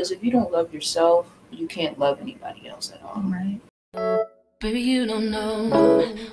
because if you don't love yourself, you can't love anybody else at all. Right. Baby, you don't know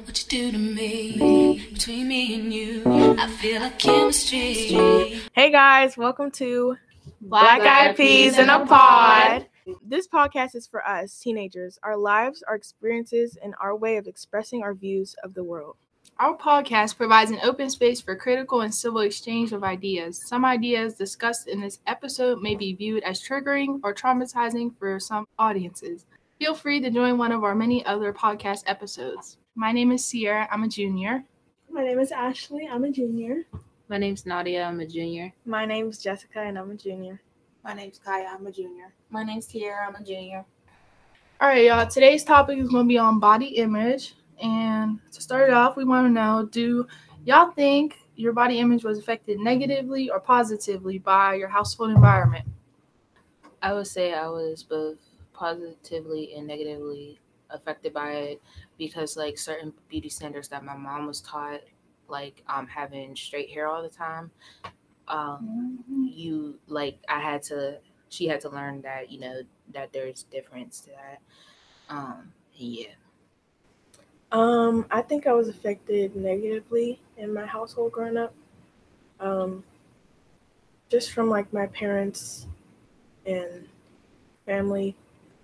what you do to me. Between me and you, I feel like chemistry. Hey guys, welcome to Black, Black Eyed Peas in a Pod. This podcast is for us, teenagers, our lives, our experiences, and our way of expressing our views of the world. Our podcast provides an open space for critical and civil exchange of ideas. Some ideas discussed in this episode may be viewed as triggering or traumatizing for some audiences. Feel free to join one of our many other podcast episodes. My name is Sierra. I'm a junior. My name is Ashley. I'm a junior. My name's Nadia. I'm a junior. My name's Jessica, and I'm a junior. My name's Kaya. I'm a junior. My name's Tiara. I'm a junior. All right, y'all. Today's topic is going to be on body image. And to start it off, we want to know do y'all think your body image was affected negatively or positively by your household environment? I would say I was both positively and negatively affected by it because like certain beauty standards that my mom was taught, like um having straight hair all the time, um you like I had to she had to learn that, you know, that there's difference to that. Um yeah. Um, I think I was affected negatively in my household growing up. Um, just from like my parents and family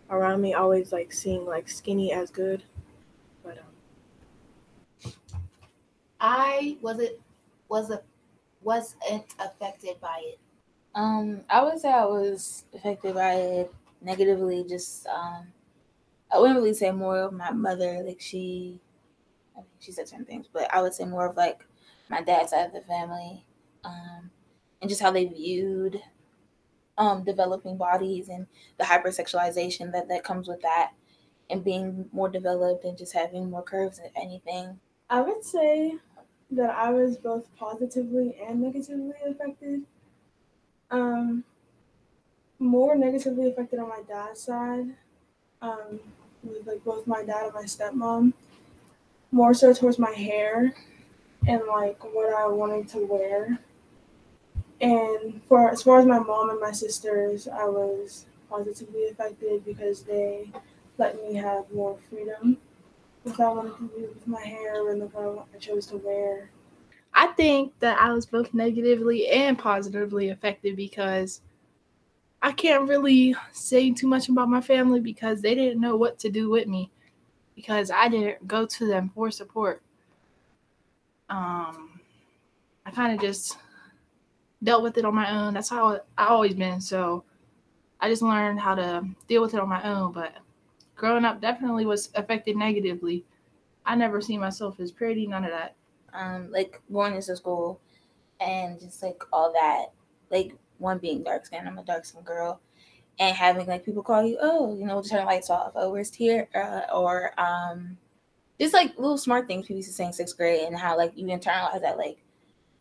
around me always like seeing like skinny as good. But um, I wasn't was a wasn't affected by it. Um, I would say I was affected by it negatively. Just um, I wouldn't really say more of my mother. Like she, I mean, she said certain things, but I would say more of like my dad's side of the family, um, and just how they viewed um developing bodies and the hypersexualization that that comes with that, and being more developed and just having more curves and anything. I would say that I was both positively and negatively affected. Um, more negatively affected on my dad's side, um, with like both my dad and my stepmom. More so towards my hair and like what I wanted to wear. And for as far as my mom and my sisters, I was positively affected because they let me have more freedom with what I wanted to do with my hair and what I I chose to wear. I think that I was both negatively and positively affected because I can't really say too much about my family because they didn't know what to do with me because I didn't go to them for support. Um, I kind of just dealt with it on my own. That's how I always been. So I just learned how to deal with it on my own. But growing up definitely was affected negatively. I never see myself as pretty, none of that. um, like going into school and just like all that, like one being dark skinned, I'm a dark skinned girl, and having like people call you, oh, you know, to turn the lights off, oh, where's Tiara, or um, just like little smart things people used to say in sixth grade, and how like you internalize that, like,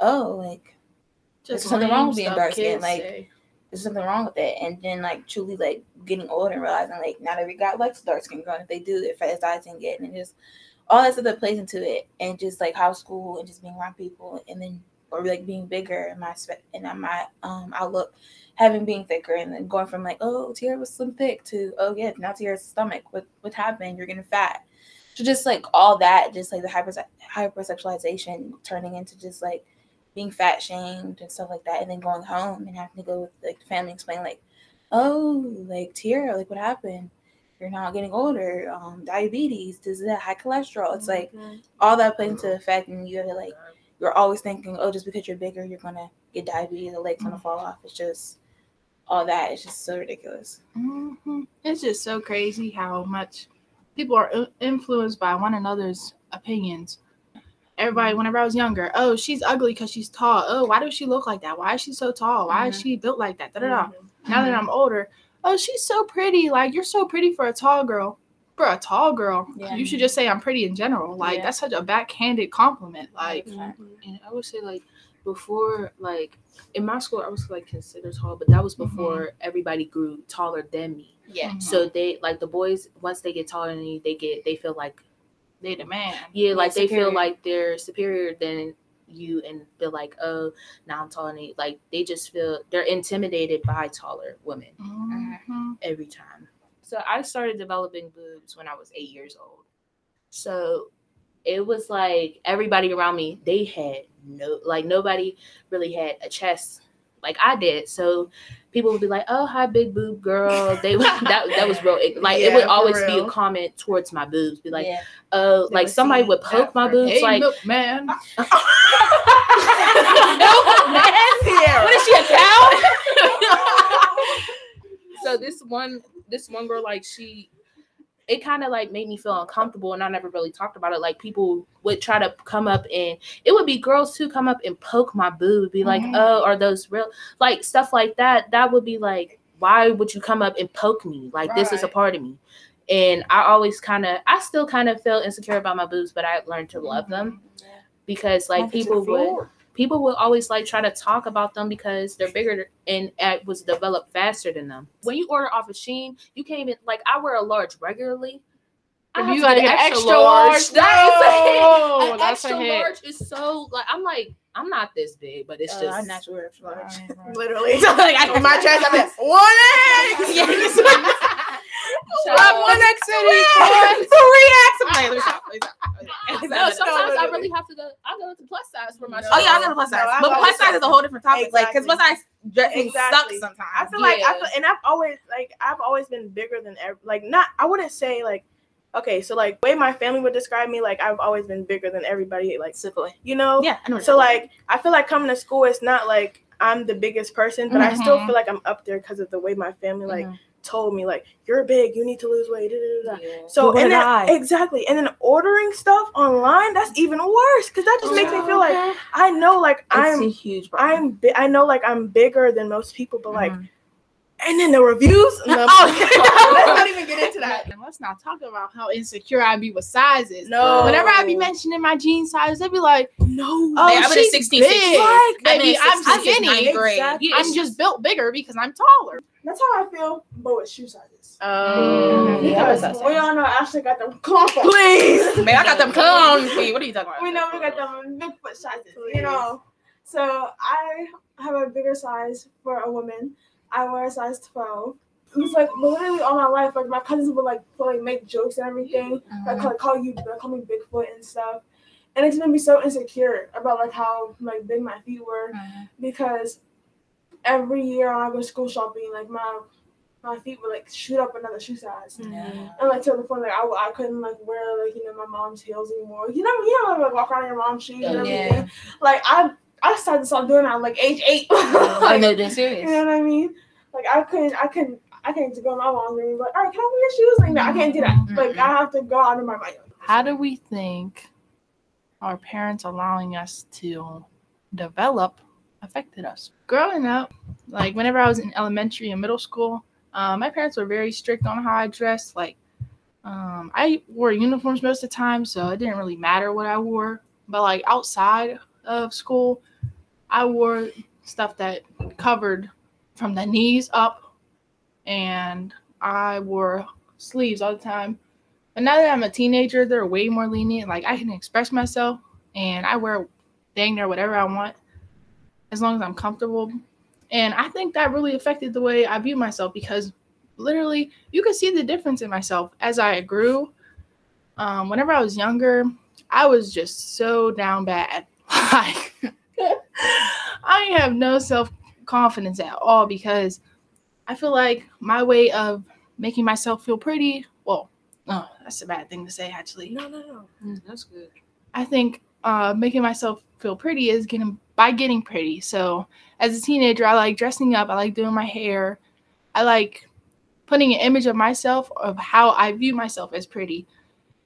oh, like There's something wrong with being dark-skinned, kids like- say. there's something wrong with it, and then like truly like getting older and realizing like not every guy likes dark skinned girl, and if they do, they're fetishizing it, and just all that stuff that plays into it, and just like how school and just being around people, and then or like being bigger in my and on my um outlook, having being thicker, and then going from like oh Tiara was slim thick to oh yeah now Tiara's stomach what what happened you're getting fat, so just like all that just like the hyper hypersexualization turning into just like being fat shamed and stuff like that, and then going home and having to go with like the family explain like, oh, like Tiara, like what happened? You're not getting older. Um, diabetes, this is that high cholesterol. It's like all that plays into effect, and you have to like you're always thinking, oh, just because you're bigger, you're gonna get diabetes, the leg's gonna mm-hmm. fall off. It's just all that. It's just so ridiculous. hmm It's just so crazy how much people are uh, influenced by one another's opinions. Everybody, mm-hmm. whenever I was younger, oh, she's ugly because she's tall. Oh, why does she look like that? Why is she so tall? Why is mm-hmm. she built like that? Da, da, da. Now that I'm older, oh, she's so pretty. Like, you're so pretty for a tall girl. For a tall girl, Yeah. you should just say I'm pretty in general. Like, Yeah. that's such a backhanded compliment. Like, And I would say like before like in my school I was like considered tall, but that was before everybody grew taller than me. Yeah. So they like the boys once they get taller than you, they get they feel like they demand. yeah, Yeah, like they feel superior. like they're superior than you and feel like, oh, now I'm taller than you. Like they just feel they're intimidated by taller women Mhm. every time. So I started developing boobs when I was eight years old. So it was like everybody around me, they had no like nobody really had a chest like I did. So people would be like, "Oh, hi, big boob girl." They would that that was real. it- Like it would always be a comment towards my boobs. Be like, yeah. "Oh, They like would somebody would poke my boobs." Hey, like, milkman. Sierra. what is she a cow? so this one this one girl like she it kind of like made me feel uncomfortable and i never really talked about it. Like people would try to come up and it would be girls too come up and poke my boob be like Mhm. oh are those real? Like stuff like that that would be like why would you come up and poke me? Like this is a part of me. And i always kind of i still kind of feel insecure about my boobs but i learned to love them because like people would people will always like try to talk about them because they're bigger and it was developed faster than them. When you order off of Shein, you can't even like I wear a large regularly. I If have you gotta get get an extra large, That no, is a hit. An that's a extra hit. large is so like I'm like I'm not this big, but it's Uh, just I'm not sure if large. Right, right. Literally. So like I my chest, I'm at one X. Shout Up out. one X city. One, three X. I'm like, let me stop. Let. No, sometimes I really have to go. I go to plus size for my. No. Oh yeah, I got a plus size, No, but plus size is a whole different topic. Like, cause plus size dressing Exactly. sucks sometimes. I feel like I feel, and I've always like I've always been bigger than ever. Like not, I wouldn't say like, okay, so like way my family would describe me, like I've always been bigger than everybody. Like Simply. you know, Yeah, I know. So like I feel like coming to school, it's not like I'm the biggest person, but I still Mhm. feel like I'm up there because of the way my family like Mhm. Told me like you're big, you need to lose weight. Da, da, da, da. Yeah. So and then, I? exactly, and then ordering stuff online, that's even worse because that just makes me feel like I know like It's a I'm huge problem. I'm bi- I know like I'm bigger than most people, but like Mhm. and then the reviews. No, Oh. let's not even get into that. And let's not talk about how insecure I be with sizes. No. Whenever I be mentioning my jean size, they be like, No, "Oh, Yeah, I'm a she's 16, big. Like, I'm in baby, a I'm 16, skinny. ninth. Exactly. I'm just built bigger because I'm taller." That's how I feel, but with shoe sizes. Oh, mm-hmm. Yeah, Because that's we all know Ashley got them comfort. please. Man, I got them comfy. What are you talking about? we know we got them big foot sizes, you know. So I have a bigger size for a woman. I wear a size 12. It's like literally all my life, like my cousins would like like make jokes and everything, like uh-huh. call, call you, like, call me Bigfoot and stuff, and it's made me so insecure about like how like big my feet were uh-huh. because every year when I go school shopping, like my my feet would like shoot up another shoe size, Yeah. and like to the point like I, I couldn't like wear like you know my mom's heels anymore. You know you know like walk around in your mom's shoes and Yeah. everything. Like I I started to start doing that at like age eight. I know they're serious. you know what I mean? Like I couldn't I couldn't I can't go to my mom's room and be like, all right, can I wear your shoes? Like no, I can't do that. Like I have to go out of my mind. How do we think our parents allowing us to develop affected us? Growing up, like whenever I was in elementary and middle school, um, my parents were very strict on how I dressed. Like, um, I wore uniforms most of the time, so it didn't really matter what I wore. But like outside of school, I wore stuff that covered from the knees up, and I wore sleeves all the time. But now that I'm a teenager, they're way more lenient. Like I can express myself and I wear dang near whatever I want as long as I'm comfortable. And I think that really affected the way I view myself because literally you could see the difference in myself as I grew. Um, whenever I was younger, I was just so down bad. Like I have no self confidence at all because I feel like my way of making myself feel pretty, well, Oh, that's a bad thing to say, actually. No, no, no. Mm, That's good. I think uh, making myself feel pretty is getting by getting pretty. So as a teenager, I like dressing up. I like doing my hair. I like putting an image of myself of how I view myself as pretty.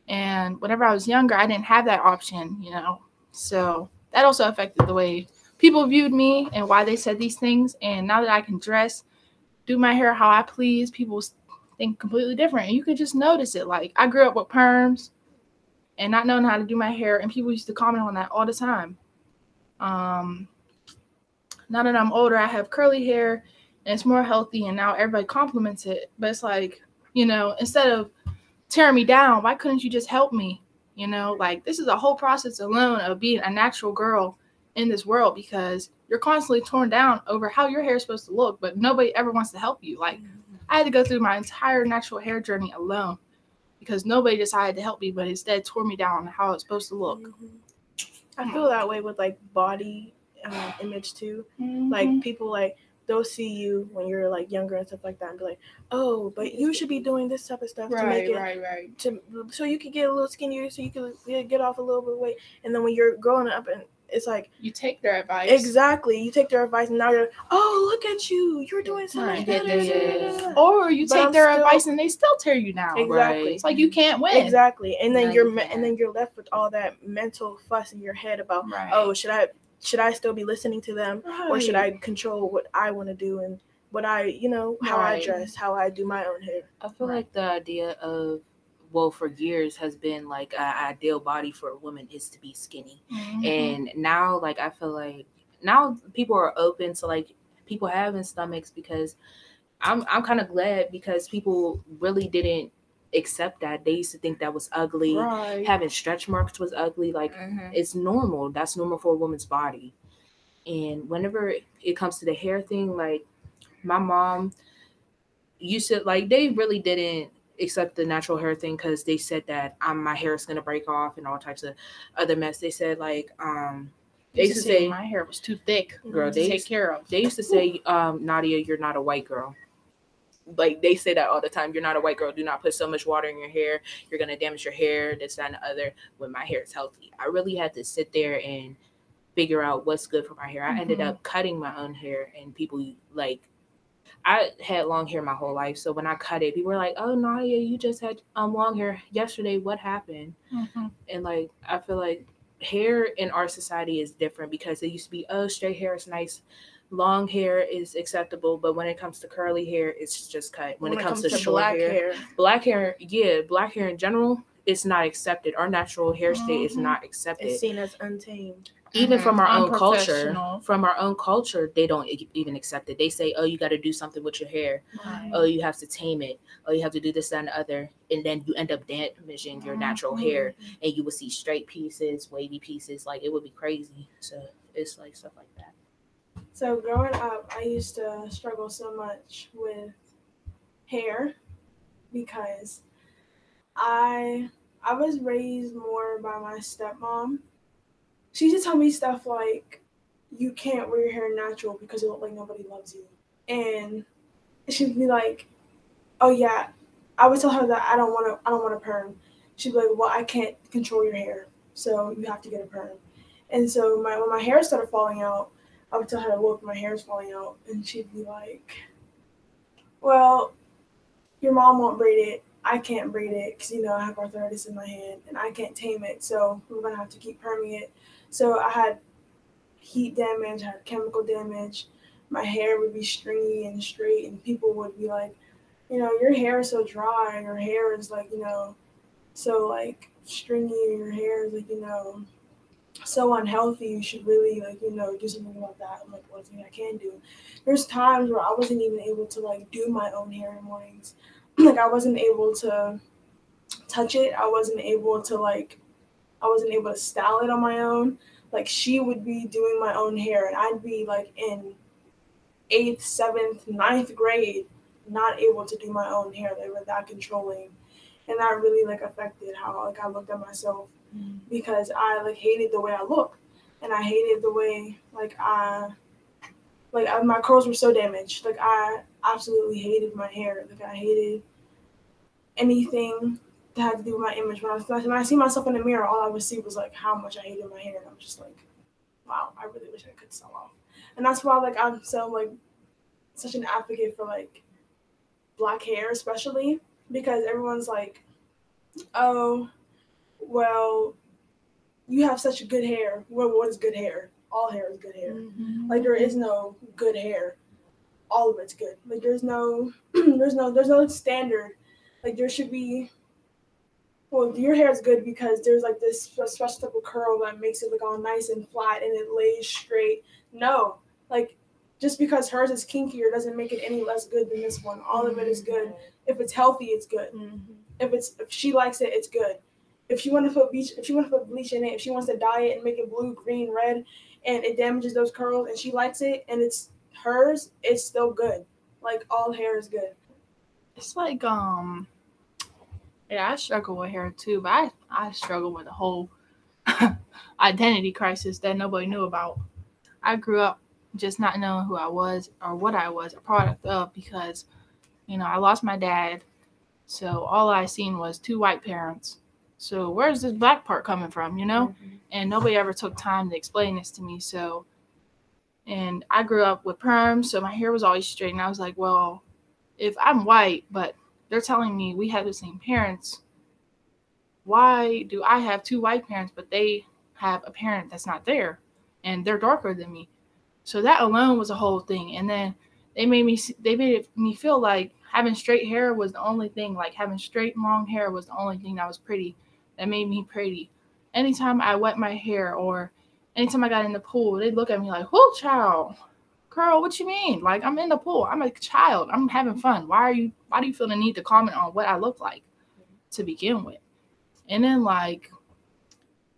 And whenever I was younger, I didn't have that option, you know. So that also affected the way people viewed me and why they said these things. And now that I can dress, do my hair how I please, people think completely different. And you can just notice it. Like I grew up with perms and not knowing how to do my hair, and people used to comment on that all the time. Um, now that I'm older, I have curly hair and it's more healthy, and now everybody compliments it. But it's like, you know, instead of tearing me down, why couldn't you just help me? You know, like this is a whole process alone of being a natural girl in this world because you're constantly torn down over how your hair is supposed to look, but nobody ever wants to help you. Like I had to go through my entire natural hair journey alone because nobody decided to help me, but instead tore me down on how it's supposed to look. I feel that way with like body um, image too. Like Mhm. people like they'll see you when you're like younger and stuff like that and be like, oh, but you should be doing this type of stuff to make it right, right. to so you can get a little skinnier, so you can get- get off a little bit of weight. And then when you're growing up and it's like You take their advice. exactly, you take their advice and now you're oh look at you, you're doing so much Right. better. Yeah, yeah, da, da, yeah. da, da." Or you But take I'm their still- advice and they still tear you down. Exactly. It's like you can't win. Exactly, and then No, you're you and then you're left with all that mental fuss in your head about Right. oh should I should I still be listening to them or should I control what I want to do and what I you know how I dress, how I do my own hair. I feel Right. like the idea of well for years has been like an ideal body for a woman is to be skinny. Mhm. And now like I feel like now people are open to like people having stomachs because I'm I'm kind of glad because people really didn't accept that. They used to think that was ugly. Right. Having stretch marks was ugly. Like Mhm. it's normal. That's normal for a woman's body. And whenever it comes to the hair thing, like my mom used to like they really didn't accept the natural hair thing because they said that um my hair is gonna break off and all types of other mess. They said like um they used to say my hair was too thick girl they take used, care of. they used to say um Nadia you're not a white girl. Like they say that all the time. You're not a white girl. Do not put so much water in your hair. You're gonna damage your hair. This, that, and the other. When my hair is healthy, I really had to sit there and figure out what's good for my hair. I ended Mhm. up cutting my own hair, and people like, I had long hair my whole life. So when I cut it, people were like, "Oh, Nadia, you just had um long hair yesterday. What happened?" Mhm. And like, I feel like hair in our society is different because it used to be, "Oh, straight hair is nice." Long hair is acceptable, but when it comes to curly hair, it's just cut. When, it, comes, to, short black hair, hair, black hair, yeah, black hair in general, it's not accepted. Our natural hair state is Mhm. not accepted. it's seen as untamed. Even from our own culture, from our own culture, they don't e- even accept it. They say, "Oh, you got to do something with your hair. Right. Oh, you have to tame it. Oh, you have to do this that, and the other," and then you end up damaging your natural mm-hmm. hair, and you will see straight pieces, wavy pieces. Like it would be crazy. So it's like stuff like that. So growing up, I used to struggle so much with hair because I I was raised more by my stepmom. She used to tell me stuff like, "You can't wear your hair natural because it look like nobody loves you," and she'd be like, "Oh yeah," I would tell her that I don't want to I don't want a perm. She'd be like, "Well, I can't control your hair, so you have to get a perm." And so my when my hair started falling out. I would tell her, look, my hair's falling out. And she'd be like, well, your mom won't braid it. I can't braid it because, you know, I have arthritis in my hand and I can't tame it. So we're to have to keep perming it. So I had heat damage, I had chemical damage. My hair would be stringy and straight. And people would be like, you know, your hair is so dry. And your hair is like, you know, so like stringy. And your hair is like, you know, so unhealthy. You should really like you know do something about that. I'm like, what's thing I can do? There's times where I wasn't even able to like do my own hair in mornings. like I wasn't able to touch it. I wasn't able to like I wasn't able to style it on my own. Like she would be doing my own hair, and I'd be like in eighth, seventh, ninth grade, not able to do my own hair. They were that controlling, and that really like affected how like I looked at myself mm-hmm. because I like hated the way I look, and I hated the way like I like I, my curls were so damaged. Like I absolutely hated my hair. Like I hated anything had to do with my image. When I when I see myself in the mirror, all I would see was like how much I hated my hair, and I'm just like, wow, I really wish I could sell off. And that's why like I'm so like such an advocate for like black hair, especially because everyone's like, oh well, you have such good hair. Well, what is good hair? All hair is good hair. Mm-hmm. Like there is no good hair. All of it's good. Like there's no, there's no, there's no standard. Like there should be. Well, your hair is good because there's like this special type of curl that makes it look all nice and flat and it lays straight. No, like just because hers is kinkier doesn't make it any less good than this one. All of it is good. If it's healthy, it's good if it's if she likes it, it's good. If she wants to put bleach, if she want to put bleach in it, if she wants to dye it and make it blue, green, red, and it damages those curls and she likes it and it's hers, it's still good. Like all hair is good. It's like um yeah, I struggle with hair too, but I, I struggle with the whole identity crisis that nobody knew about. I grew up just not knowing who I was or what I was a product of because, you know, I lost my dad. So all I seen was two white parents. So where's this black part coming from, you know? Mm-hmm. And nobody ever took time to explain this to me. So, and I grew up with perms, so my hair was always straight. And I was like, well, if I'm white, but they're telling me we have the same parents, why do I have two white parents, but they have a parent that's not there and they're darker than me? So that alone was a whole thing. And then they made me they made me feel like having straight hair was the only thing, like having straight long hair was the only thing that was pretty, that made me pretty. Anytime I wet my hair or anytime I got in the pool, they'd look at me like, "Whoa, child, girl, what you mean? Like I'm in the pool. I'm a child. I'm having fun. Why are you? Why do you feel the need to comment on what I look like to begin with?" And then like,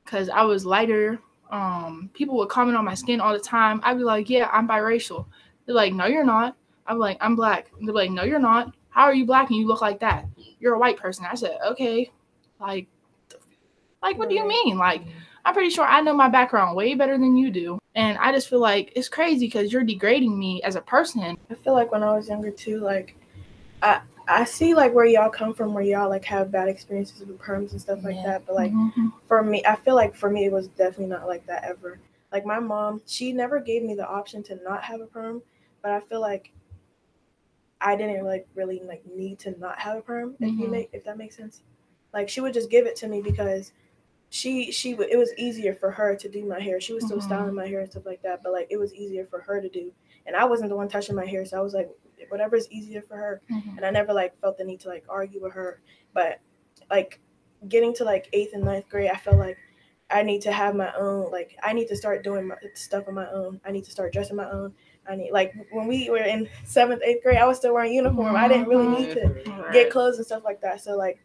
cause I was lighter, um, people would comment on my skin all the time. I'd be like, "Yeah, I'm biracial." They're like, "No, you're not." I'm like, "I'm black." They're like, "No, you're not. How are you black and you look like that? You're a white person." I said, "Okay, like, like what do you mean? Like." I'm pretty sure I know my background way better than you do. And I just feel like it's crazy because you're degrading me as a person. I feel like when I was younger too, like I I see like where y'all come from, where y'all like have bad experiences with perms and stuff like Yeah. that. But like Mhm. for me, I feel like for me it was definitely not like that ever. Like my mom, she never gave me the option to not have a perm, but I feel like I didn't like really like need to not have a perm. If you Mhm. make if that makes sense. Like she would just give it to me because she she would it was easier for her to do my hair. She was still Mhm. styling my hair and stuff like that, but like it was easier for her to do. And I wasn't the one touching my hair, so I was like whatever is easier for her Mhm. and I never like felt the need to like argue with her. But like getting to like eighth and ninth grade, I felt like I need to have my own like I need to start doing my stuff on my own. I need to start dressing my own. I need like when we were in seventh, eighth grade, I was still wearing uniform. I didn't really need to get clothes and stuff like that. So like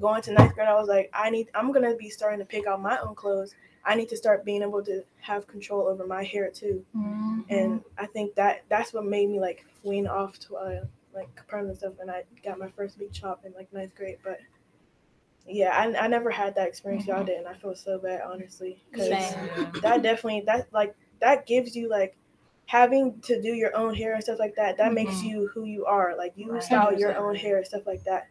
going to ninth grade, I was like, I need I'm gonna be starting to pick out my own clothes. I need to start being able to have control over my hair too Mhm. and I think that that's what made me like wean off to uh, like perm and stuff. And I got my first big chop in like ninth grade, but yeah, I, I never had that experience y'all did, and I feel so bad honestly because that definitely that like that gives you like having to do your own hair and stuff like that. That makes Mhm. you who you are. Like you Right. style your own hair and stuff like that.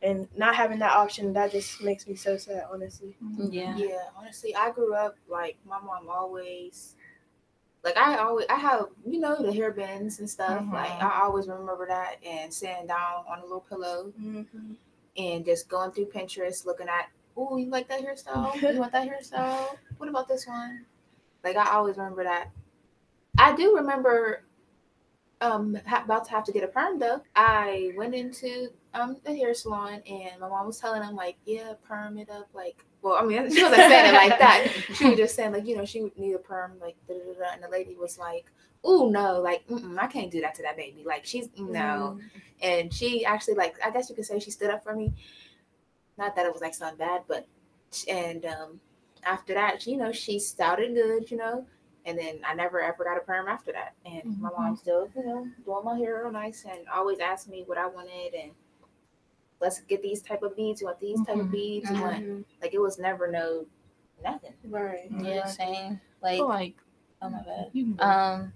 And not having that option, that just makes me so sad, honestly. Yeah. Yeah, honestly, I grew up like my mom always, like I always, I have you know the hair bands and stuff. Like Mhm. I always remember that and sitting down on a little pillow and just going through Pinterest, looking at, oh, you like that hairstyle? You want that hairstyle? What about this one? Like I always remember that. I do remember um ha- about to have to get a perm though. I went into um the hair salon and my mom was telling them like, yeah, perm it up like. Well, I mean, she wasn't saying it like that. She was just saying like, you know, she would need a perm like, da, da, da, and the lady was like, oh no, like, I can't do that to that baby. Like, she's no, and she actually like, I guess you could say she stood up for me. Not that it was like something bad, but and um after that, you know, she it good, you know, and then I never ever got a perm after that. And my mom still, you know, doing my hair real nice and always asked me what I wanted and let's get these type of beads. You want these type of Mhm. beads? You want like it was never no nothing. Right. Yeah, same. Like, feel like oh my bad. you can go. Um,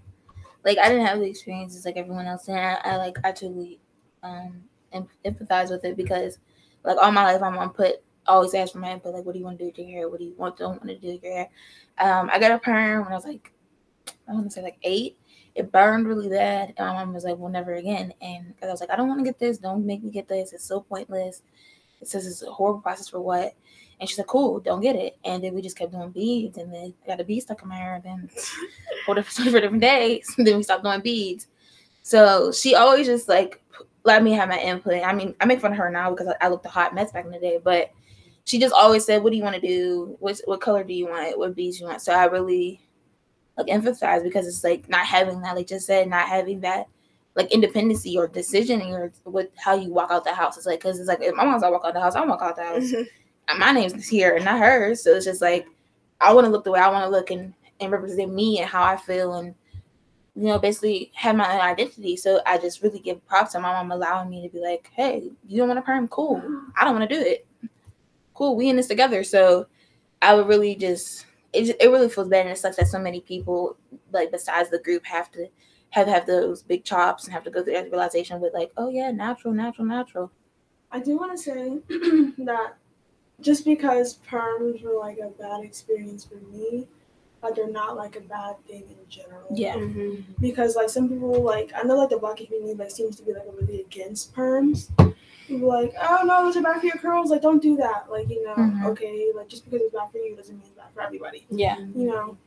like I didn't have the experiences like everyone else, and I, I like I truly um em- empathize with it because like all my life my mom put always asked for my input like what do you want to do with your hair what do you want don't want to do with your hair um i got a perm when i was like i want to say like eight it burned really bad and my mom was like well never again And i was like i don't want to get this don't make me get this it's so pointless it says it's a horrible process for what and she's like cool don't get it and then we just kept doing beads and then I got a bead stuck in my hair and then for different for different days then we stopped doing beads so she always just like let me have my input. I mean, I make fun of her now because I, I looked a hot mess back in the day, but she just always said, "What do you want to do? What what color do you want? What beads you want?" So I really like emphasize because it's like not having that, like just said, not having that like independency or decision in your with how you walk out the house. It's like because it's like if my mom's I walk out the house, I walk out the house. Mm-hmm. And my name's here and not hers, so it's just like I want to look the way I want to look and and represent me and how I feel and you know basically have my own identity. So I just really give props to my mom allowing me to be like, hey, you don't want a perm, cool. I don't want to do it. Cool, we in this together. So I would really just it, just- it really feels bad and it sucks that so many people like besides the group have to have have those big chops and have to go through that realization with like, oh yeah, natural, natural, natural. I do want to say that just because perms were like a bad experience for me, like they're not like a bad thing in general. Yeah. Because like some people like I know like the black community like seems to be like really against perms. People like, oh no, those are bad for your curls. Like don't do that. Like you know, Mhm. okay, like just because it's bad for you doesn't mean it's bad for everybody. Yeah. You know.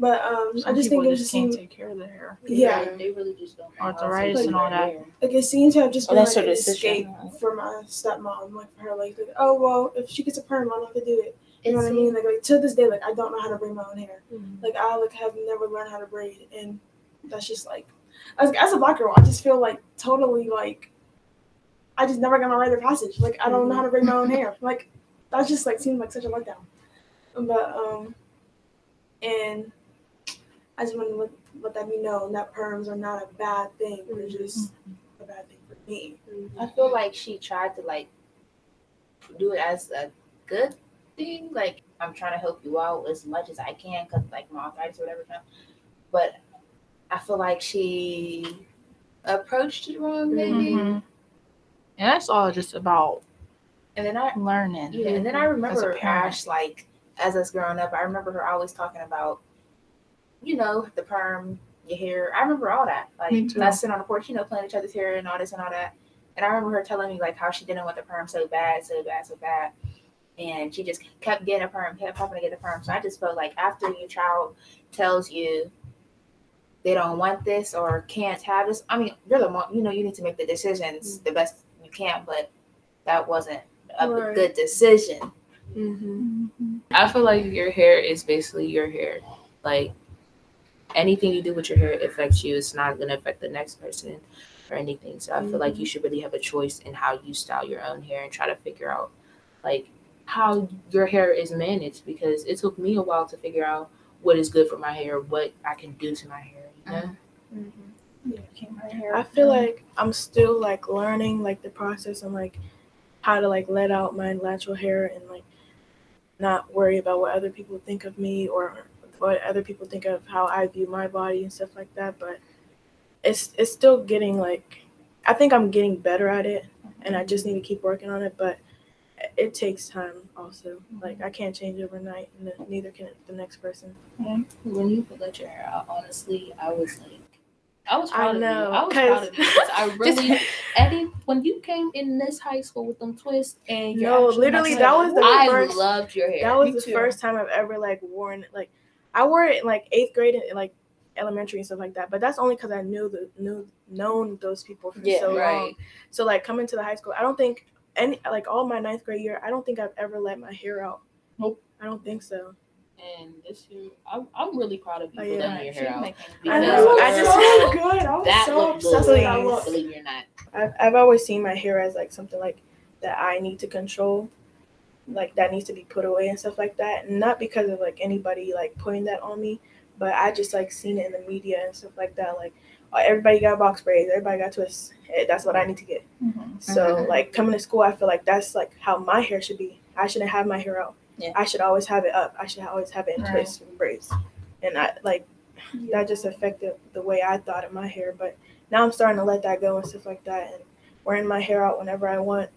But um, I just think it just just can't seemed take care of their hair. yeah. They really just don't. know how Arthritis do and all that. like it seems to have just been that's like her an decision. escape for my stepmom. Like for her, like, like, oh well, if she gets a perm, I don't have to do it. You know what I mean? Like, like to this day, like I don't know how to braid my own hair. Like I like have never learned how to braid, and that's just like, as, as a black girl, I just feel like totally like, I just never got my rite of passage. Like I don't know how to braid my own hair. Like that just like seems like such a letdown. But um, and I just want to let, let that be known that perms are not a bad thing. They're just a bad thing for me. I feel like she tried to like do it as a good thing. Like I'm trying to help you out as much as I can because like my arthritis or whatever. But I feel like she approached it wrong, maybe. Mhm. And that's all just about And then I learning. Yeah, and then I remember parent. Ash, like, as us growing up, I remember her always talking about, you know, the perm, your hair. I remember all that. Like, Me too. us sitting on the porch, you know, playing each other's hair and all this and all that. And I remember her telling me, like, how she didn't want the perm so bad, so bad, so bad. And she just kept getting a perm, kept having to get a perm. So I just felt like after your child tells you they don't want this or can't have this, I mean, you're the mom, you know, you need to make the decisions the best you can, but that wasn't a Right. good decision. Mm-hmm. I feel like your hair is basically your hair. Like anything you do with your hair affects you. It's not gonna affect the next person or anything. So I feel like mm-hmm. you should really have a choice in how you style your own hair and try to figure out like how your hair is managed because it took me a while to figure out what is good for my hair, what I can do to my hair, you know? Mm-hmm. Mm-hmm. Yeah, keep my hair I feel like I'm still like learning like the process and like how to like let out my natural hair and like not worry about what other people think of me or what other people think of how I view my body and stuff like that. But it's it's still getting like I think I'm getting better at it and I just need to keep working on it. But it takes time also. Mm-hmm. Like I can't change overnight and neither can the next person. When you let your hair out, honestly, I was like I was I proud of know, you. I was 'cause- proud of you I really Just- Eddie, when you came in this high school with them twists and your No, literally, that was the I first- loved your hair. That was Me the too. first time I've ever like worn like I wore it in like eighth grade and like elementary and stuff like that. But that's only because I knew the knew known those people for Yeah, so long. So like coming to the high school, I don't think any like all my ninth grade year, I don't think I've ever let my hair out. Nope. I don't think so. And this year, I'm, I'm really proud of you Oh, for yeah. letting your hair out. I Because know, I just- so good. I was that so looked obsessed good. with that Please. look. Believe it or not. I've I've always seen my hair as like something like that I need to control, like that needs to be put away and stuff like that. Not because of like anybody like putting that on me, but I just like seen it in the media and stuff like that. Like oh, everybody got box braids, everybody got twists. Eh, That's what I need to get. Mhm. So like coming to school, I feel like that's like how my hair should be. I shouldn't have my hair out. Yeah. I should always have it up. I should always have it in Right. twists and braids. And I like that just affected the way I thought of my hair. But now I'm starting to let that go and stuff like that, and wearing my hair out whenever I want,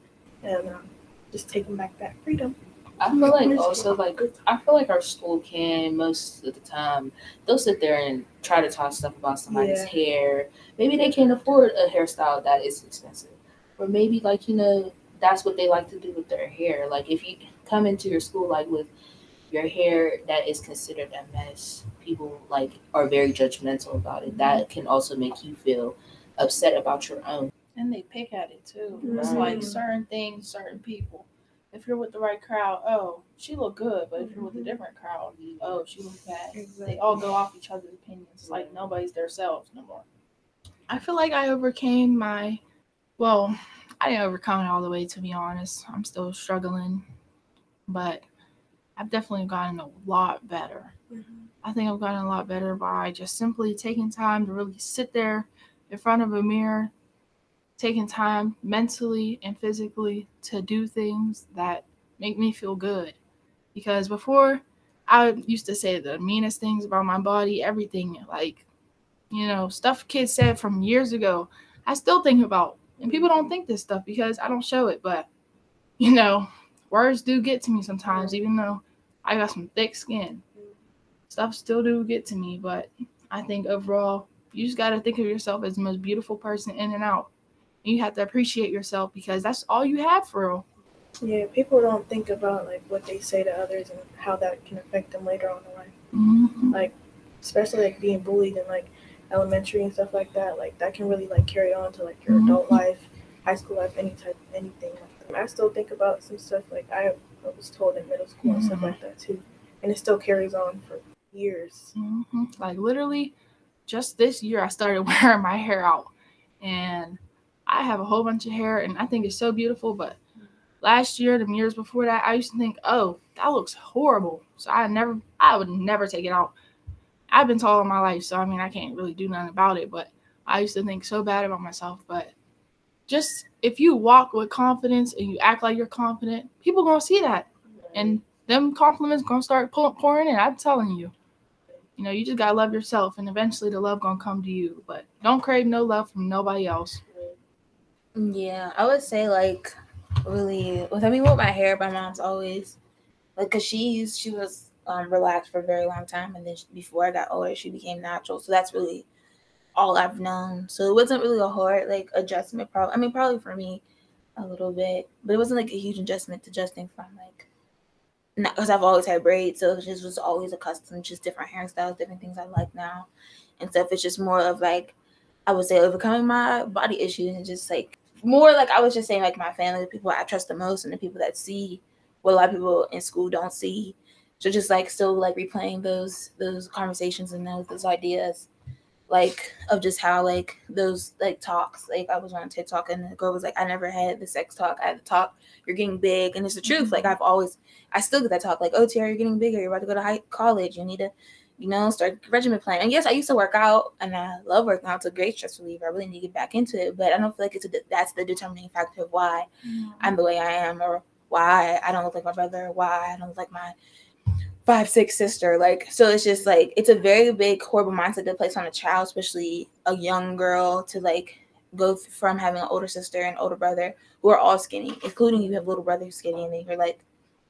and um, just taking back that freedom. I feel like also like I feel like our school can most of the time they'll sit there and try to talk stuff about somebody's Yeah. hair. Maybe they can't afford a hairstyle that is expensive, or maybe like you know that's what they like to do with their hair. Like if you come into your school like with your hair that is considered a mess, people like are very judgmental about it. That can also make you feel upset about your own. and they pick at it too. It's like certain things, certain people. If you're with the right crowd, oh, she look good. But if you're with a mm-hmm. different crowd, oh, she look bad. They all go off each other's opinions. It's like nobody's their selves no more. I feel like I overcame my, well, I didn't overcome it all the way to be honest. I'm still struggling, but I've definitely gotten a lot better. Mhm. I think I've gotten a lot better by just simply taking time to really sit there in front of a mirror, taking time mentally and physically to do things that make me feel good. Because before, I used to say the meanest things about my body, everything like, you know, stuff kids said from years ago. I still think about, and people don't think this stuff because I don't show it. But, you know, words do get to me sometimes, even though I got some thick skin stuff still do get to me, but I think overall, you just got to think of yourself as the most beautiful person in and out. And you have to appreciate yourself because that's all you have for real. Yeah, people don't think about like what they say to others and how that can affect them later on in life. Mm-hmm. Like, especially like being bullied in like elementary and stuff like that. Like that can really like carry on to like your Mhm. adult life, high school life, any type, anything like. I still think about some stuff like I was told in middle school and stuff Mhm. like that too, and it still carries on for years. hmm Like literally, just this year, I started wearing my hair out, and I have a whole bunch of hair, and I think it's so beautiful. But last year, the years before that, I used to think, "Oh, that looks horrible," so I never, I would never take it out. I've been tall all my life, so I mean, I can't really do nothing about it. But I used to think so bad about myself. But just if you walk with confidence and you act like you're confident, people gonna see that, and them compliments gonna start pouring in. I'm telling you. You know, you just gotta love yourself, and eventually the love gonna come to you. But don't crave no love from nobody else. Yeah, I would say like really with I mean with my hair, my mom's always like cause she's she was um relaxed for a very long time, and then she, before I got older, she became natural. So that's really all I've known. So it wasn't really a hard like adjustment. problem. I mean probably for me a little bit, but it wasn't like a huge adjustment to adjusting from like not because I've always had braids, so it just was always accustomed to just different hairstyles, different things I like now, and stuff. It's just more of like I would say overcoming my body issues and just like more like I was just saying like my family, the people I trust the most, and the people that see what a lot of people in school don't see. So just like still like replaying those those conversations and those those ideas, like of just how like those like talks. Like I was on TikTok and the girl was like, I never had the sex talk. I had the talk. You're getting big, and it's the truth. Like mm-hmm. I've always, I still get that talk. Like, oh, Tiara, you're getting bigger. You're about to go to high college. You need to you know, start regimen plan. And yes, I used to work out, and I love working out. It's a great stress reliever. I really need to get back into it, but I don't feel like it's a, that's the determining factor of why mm-hmm. I'm the way I am, or why I don't look like my brother, why I don't look like my five six sister. Like, so it's just like it's a very big horrible mindset to place on a child, especially a young girl, to like go from having an older sister and older brother who are all skinny, including you have little brother who's skinny, and then you're like,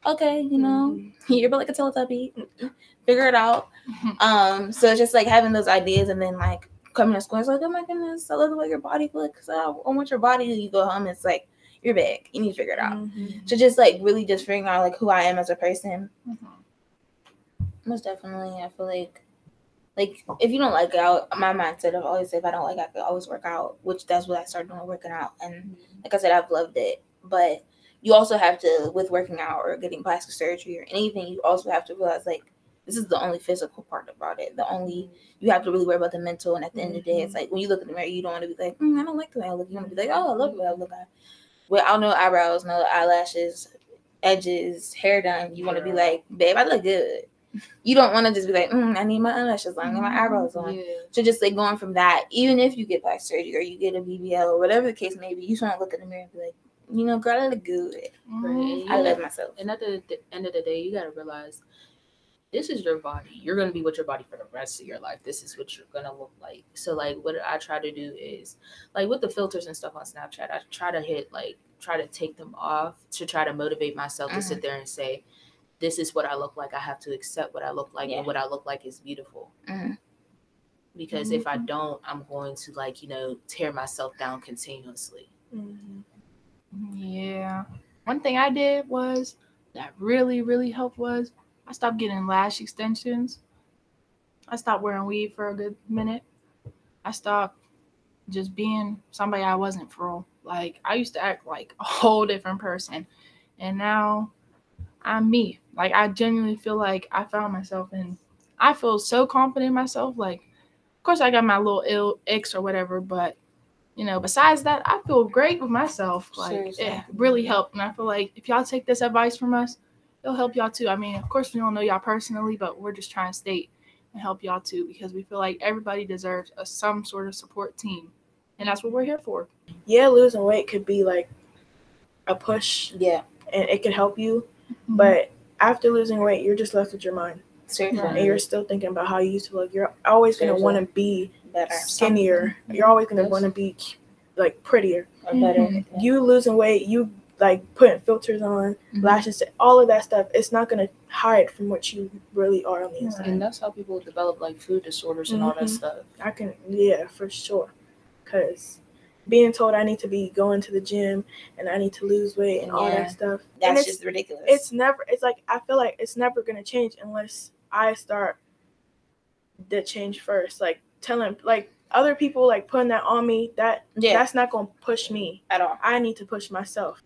okay, you know, you're but like a Teletubby, figure it out. Um, so it's just like having those ideas and then like coming to school, it's like, oh my goodness, I love the way your body looks. I want your body. You go home, it's like you're big. You need to figure it out. Mhm. So just like really just figuring out like who I am as a person. Mhm. Most definitely, I feel like like if you don't like it out my mindset of always if I don't like, I could always work out, which that's what I started doing working out. And like I said, I've loved it, but you also have to with working out or getting plastic surgery or anything, you also have to realize like this is the only physical part about it. The only you have to really worry about the mental. And at the end of the day, it's like when you look in the mirror, you don't want to be like, mm, I don't like the way I look. You want to be like, oh, I love the way I look. I, without no eyebrows, no eyelashes, edges, hair done. You want to be like, babe, I look good. You don't want to just be like, mm, I need my eyelashes on, I need my mm-hmm. eyebrows on. Yeah. So just like going from that, even if you get plastic surgery or you get a BBL or whatever the case may be, you just want to look in the mirror and be like, you know, girl, I look good. Right. Mm-hmm. I love myself. And at the, the end of the day, you gotta realize this is your body. You're gonna be with your body for the rest of your life. This is what you're gonna look like. So like what I try to do is like with the filters and stuff on Snapchat, I try to hit like try to take them off to try to motivate myself to sit uh-huh. there and say, This is what I look like. I have to accept what I look like Yeah. and what I look like is beautiful. Mhm. Because if I don't, I'm going to like, you know, tear myself down continuously. Mhm. Yeah. One thing I did was that really, really helped was I stopped getting lash extensions. I stopped wearing weave for a good minute. I stopped just being somebody I wasn't for. Like I used to act like a whole different person. And now I'm me. Like I genuinely feel like I found myself and I feel so confident in myself. Like of course I got my little ill icks or whatever, but you know, besides that, I feel great with myself. Like Seriously. it really helped. And I feel like if y'all take this advice from us, it'll help y'all too. I mean, of course, we don't know y'all personally, but we're just trying to state and help y'all too because we feel like everybody deserves a, some sort of support team, and that's what we're here for. Yeah, losing weight could be like a push Yeah. and it could help you, Mm-hmm. but after losing weight, you're just left with your mind Seriously. and you're still thinking about how you used to look. You're always gonna want to be Better. skinnier. You're always gonna want to be like prettier. Or better. Mhm. You losing weight, you like putting filters on, Mhm. lashes, all of that stuff. It's not gonna hide from what you really are on the inside. And that's how people develop like food disorders and all that Mhm. stuff. I can, yeah, for sure. Cause being told I need to be going to the gym and I need to lose weight and all that stuff. and That's it's, just ridiculous. it's never. It's like I feel like it's never gonna change unless I start the change first. Like telling, like other people, like putting that on me. That yeah, that's not gonna push me. at all. I need to push myself.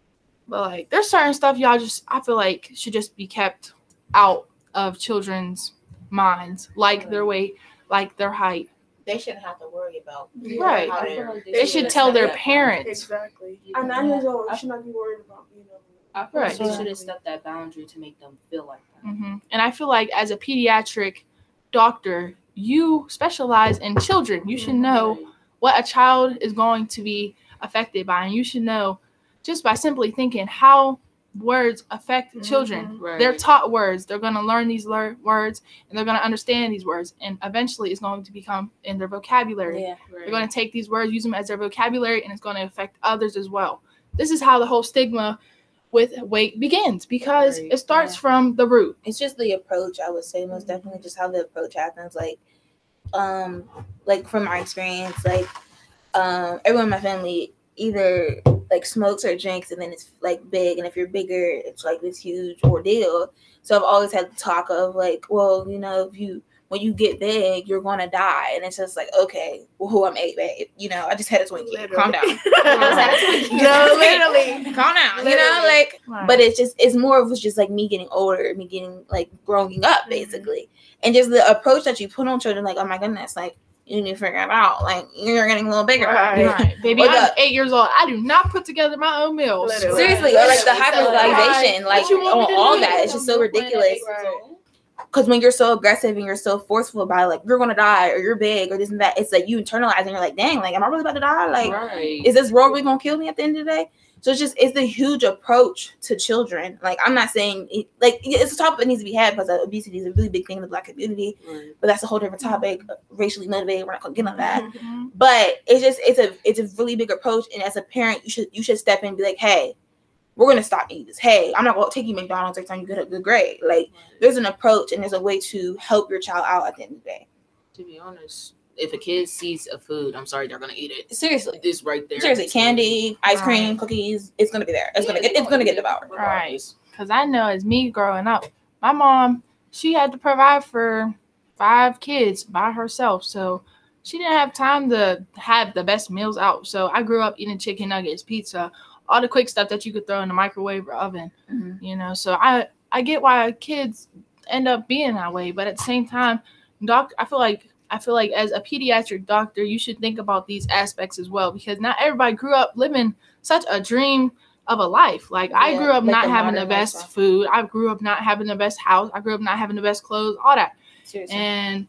But like, there's certain stuff y'all just I feel like should just be kept out of children's minds, like their mm-hmm. weight, like their height. They shouldn't have to worry about Right. how I they're- They should tell their parents. Exactly. At nine years old, you should not be worried about being overweight. I feel Right. like they should Exactly. have set that boundary to make them feel like that. hmm And I feel like as a pediatric doctor, you specialize in children. You should know what a child is going to be affected by, and you should know just by simply thinking how words affect children. Right. They're taught words. They're going to learn these lear- words, and they're going to understand these words, and eventually, it's going to become in their vocabulary. Yeah. They're going to take these words, use them as their vocabulary, and it's going to affect others as well. This is how the whole stigma with weight begins because Right. it starts Yeah. from the root. it's just the approach i would say most definitely just how the approach happens like um like from my experience like um everyone in my family either like smokes or drinks and then it's like big and if you're bigger it's like this huge ordeal. So i've always had the talk of like well you know if you when you get big you're gonna die. And it's just like okay well who i'm eight babe? You know i just had a twinkie. Calm down. No, literally. calm down you know Literally. like but it's just it's more of just like me getting older me getting like growing up Mhm. basically. And just the approach that you put on children like oh my goodness like you need to figure it out like you're getting a little bigger Right. Right. Baby, Or I'm the- eight years old. I do not put together my own meals. Literally. seriously or like the Right. hypervisualization like What you want me on to all that it's just so ridiculous because when you're so aggressive and you're so forceful about it, like you're gonna die or you're big or this and that it's like you internalize and you're like dang like am i really about to die like right. is this world really gonna kill me at the end of the day? So it's just it's a huge approach to children. Like I'm not saying it, like it's a topic that needs to be had because obesity is a really big thing in the black community, Right. but that's a whole different topic. Racially motivated, we're not gonna get on that. Mhm. But it's just it's a it's a really big approach, and as a parent, you should you should step in and be like, hey, we're gonna stop eating this. Hey, I'm not gonna take you McDonald's every time you get a good grade. Like there's an approach and there's a way to help your child out at the end of the day. To be honest, if a kid sees a food, I'm sorry, they're gonna eat it. Seriously. This right there. Seriously, candy, ice cream, Right. cookies, it's gonna be there. It's gonna Yeah, get it's gonna get devoured. Right. Because I know as me growing up, my mom, she had to provide for five kids by herself. So she didn't have time to have the best meals out. So I grew up eating chicken nuggets, pizza, all the quick stuff that you could throw in the microwave or oven. Mhm. You know, so I I get why kids end up being that way, but at the same time, doc, I feel like I feel like as a pediatric doctor, you should think about these aspects as well because not everybody grew up living such a dream of a life. Like I grew up like not having the best lifestyle. food. I grew up not having the best house. I grew up not having the best clothes, all that. Seriously. And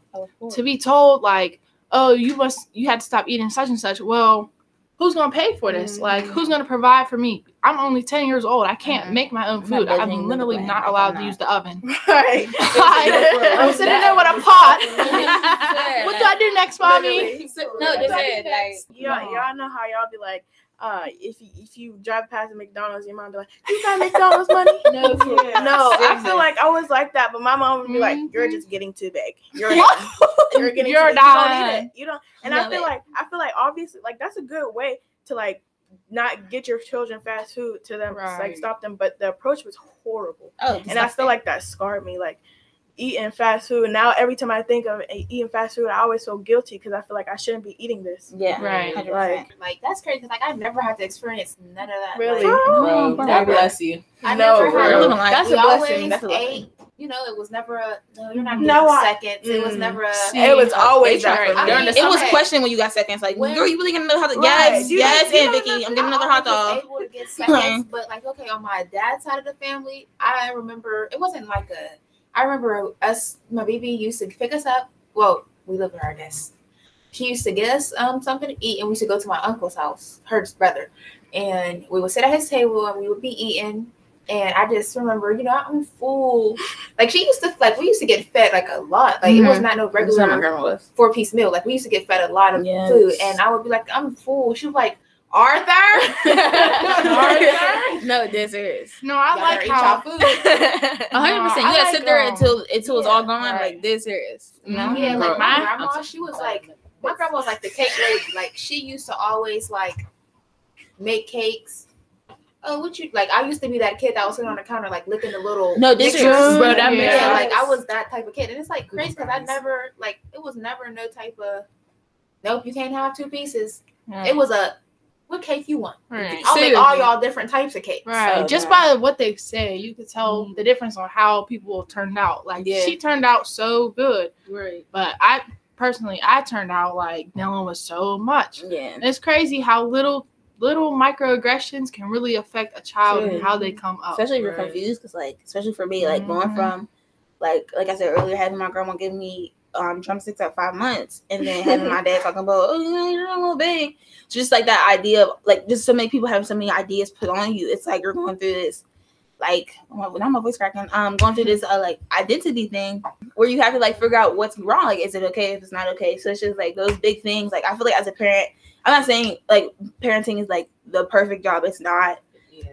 to be told like, oh, you must you had to stop eating such and such. Well, who's gonna pay for this? Like, Mm-hmm. who's gonna provide for me? I'm only ten years old. I can't Mhm. make my own food. I'm literally not plan. allowed I'm to use the oven. Right. I'm sitting there with a pot. what do I do next, mommy? no, just Like, said like Y'all, y'all know how y'all be like, uh, if you, if you drive past a McDonald's, your mom be like, "You got McDonald's money?" No. No, I feel like I was like that, but my mom would be like, "You're Mhm. just getting too big. You're you're getting You're too big. You don't need it. You don't." And I feel it. like I feel like obviously like that's a good way to like not get your children fast food to them like stop them. But the approach was horrible, oh, and I feel like that scarred me. Like eating fast food. Now every time I think of eating fast food, I always feel guilty because I feel like I shouldn't be eating this. yeah, Right. 100%. Like Like that's crazy. 'cause, Like I never had to experience none of that. Really? Like, Bro, Oh, God bless you. I No, never bro. had. Living life. That's a blessing. That's a blessing. ate you know, it was never a no. You're not getting No, I- seconds. It was Mm. never a. See, it was always that tried. I During mean, the It was okay. questioned when you got seconds. Like, When- girl, you really gonna know how to? Right. Yes, You yes, don't- you and don't Vicky, I'm getting another hot dog. able to get seconds, but like okay, on my dad's side of the family, I remember it wasn't like a. I remember us, my baby used to pick us up. Well, we live with her, I guess. She used to get us um something to eat, and we used to go to my uncle's house, her brother, and we would sit at his table and we would be eating. And I just remember, you know, I'm full. Like she used to, like we used to get fed like a lot. Like it was Mhm. not no That's how my regular four piece meal. Like we used to get fed a lot of Yes. food, and I would be like, I'm full. She was like, Arthur, Arthur. no, this is. No, I Y'all like how y'all food. Hundred No, percent. You gotta like, sit there um, until until it's all gone. right. Like this serious. You know? Mhm. Yeah, like Bro, my grandma, she was like, my grandma was like the cake lady. Like she used to always like make cakes. Oh, what you like? I used to be that kid that was sitting on the counter like licking the little. No, this is- bro, that yeah, makes like I was that type of kid, and it's like crazy because I never like it was never no type of. Nope, you can't have two pieces. It was a what cake you want. Right. I'll make all y'all different types of cakes. Right. So Just bad. by what they say, you could tell the difference on how people turned out. Like Yeah. she turned out so good, Right. but I personally I turned out like dealing with so much. Yeah. And it's crazy how little little microaggressions can really affect a child and how they come up. especially if you're right. confused because like especially for me like going Mhm. from like like i said earlier having my grandma give me um drumsticks at five months and then having my dad talking about oh you're a little big. So just like that idea of like just so many people having so many ideas put on you. It's like you're going through this like my, now my voice cracking. Um going through this uh, like identity thing where you have to like figure out what's wrong. Like is it okay? If it's not okay. So it's just like those big things. Like i feel like as a parent i'm not saying like parenting is like the perfect job. It's not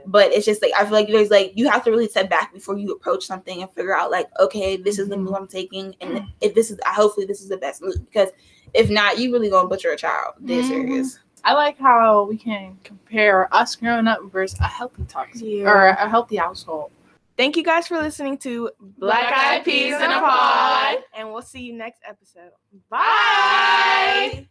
but it's just like I feel like there's like you have to really step back before you approach something and figure out like okay this is the move I'm taking and if this is hopefully this is the best move because if not you really gonna butcher a child dead Mhm. serious I like how we can compare us growing up versus a healthy toxic Yeah. or a healthy household. Thank you guys for listening to Black Eyed Peas in a Pod. and we'll see you next episode. Bye.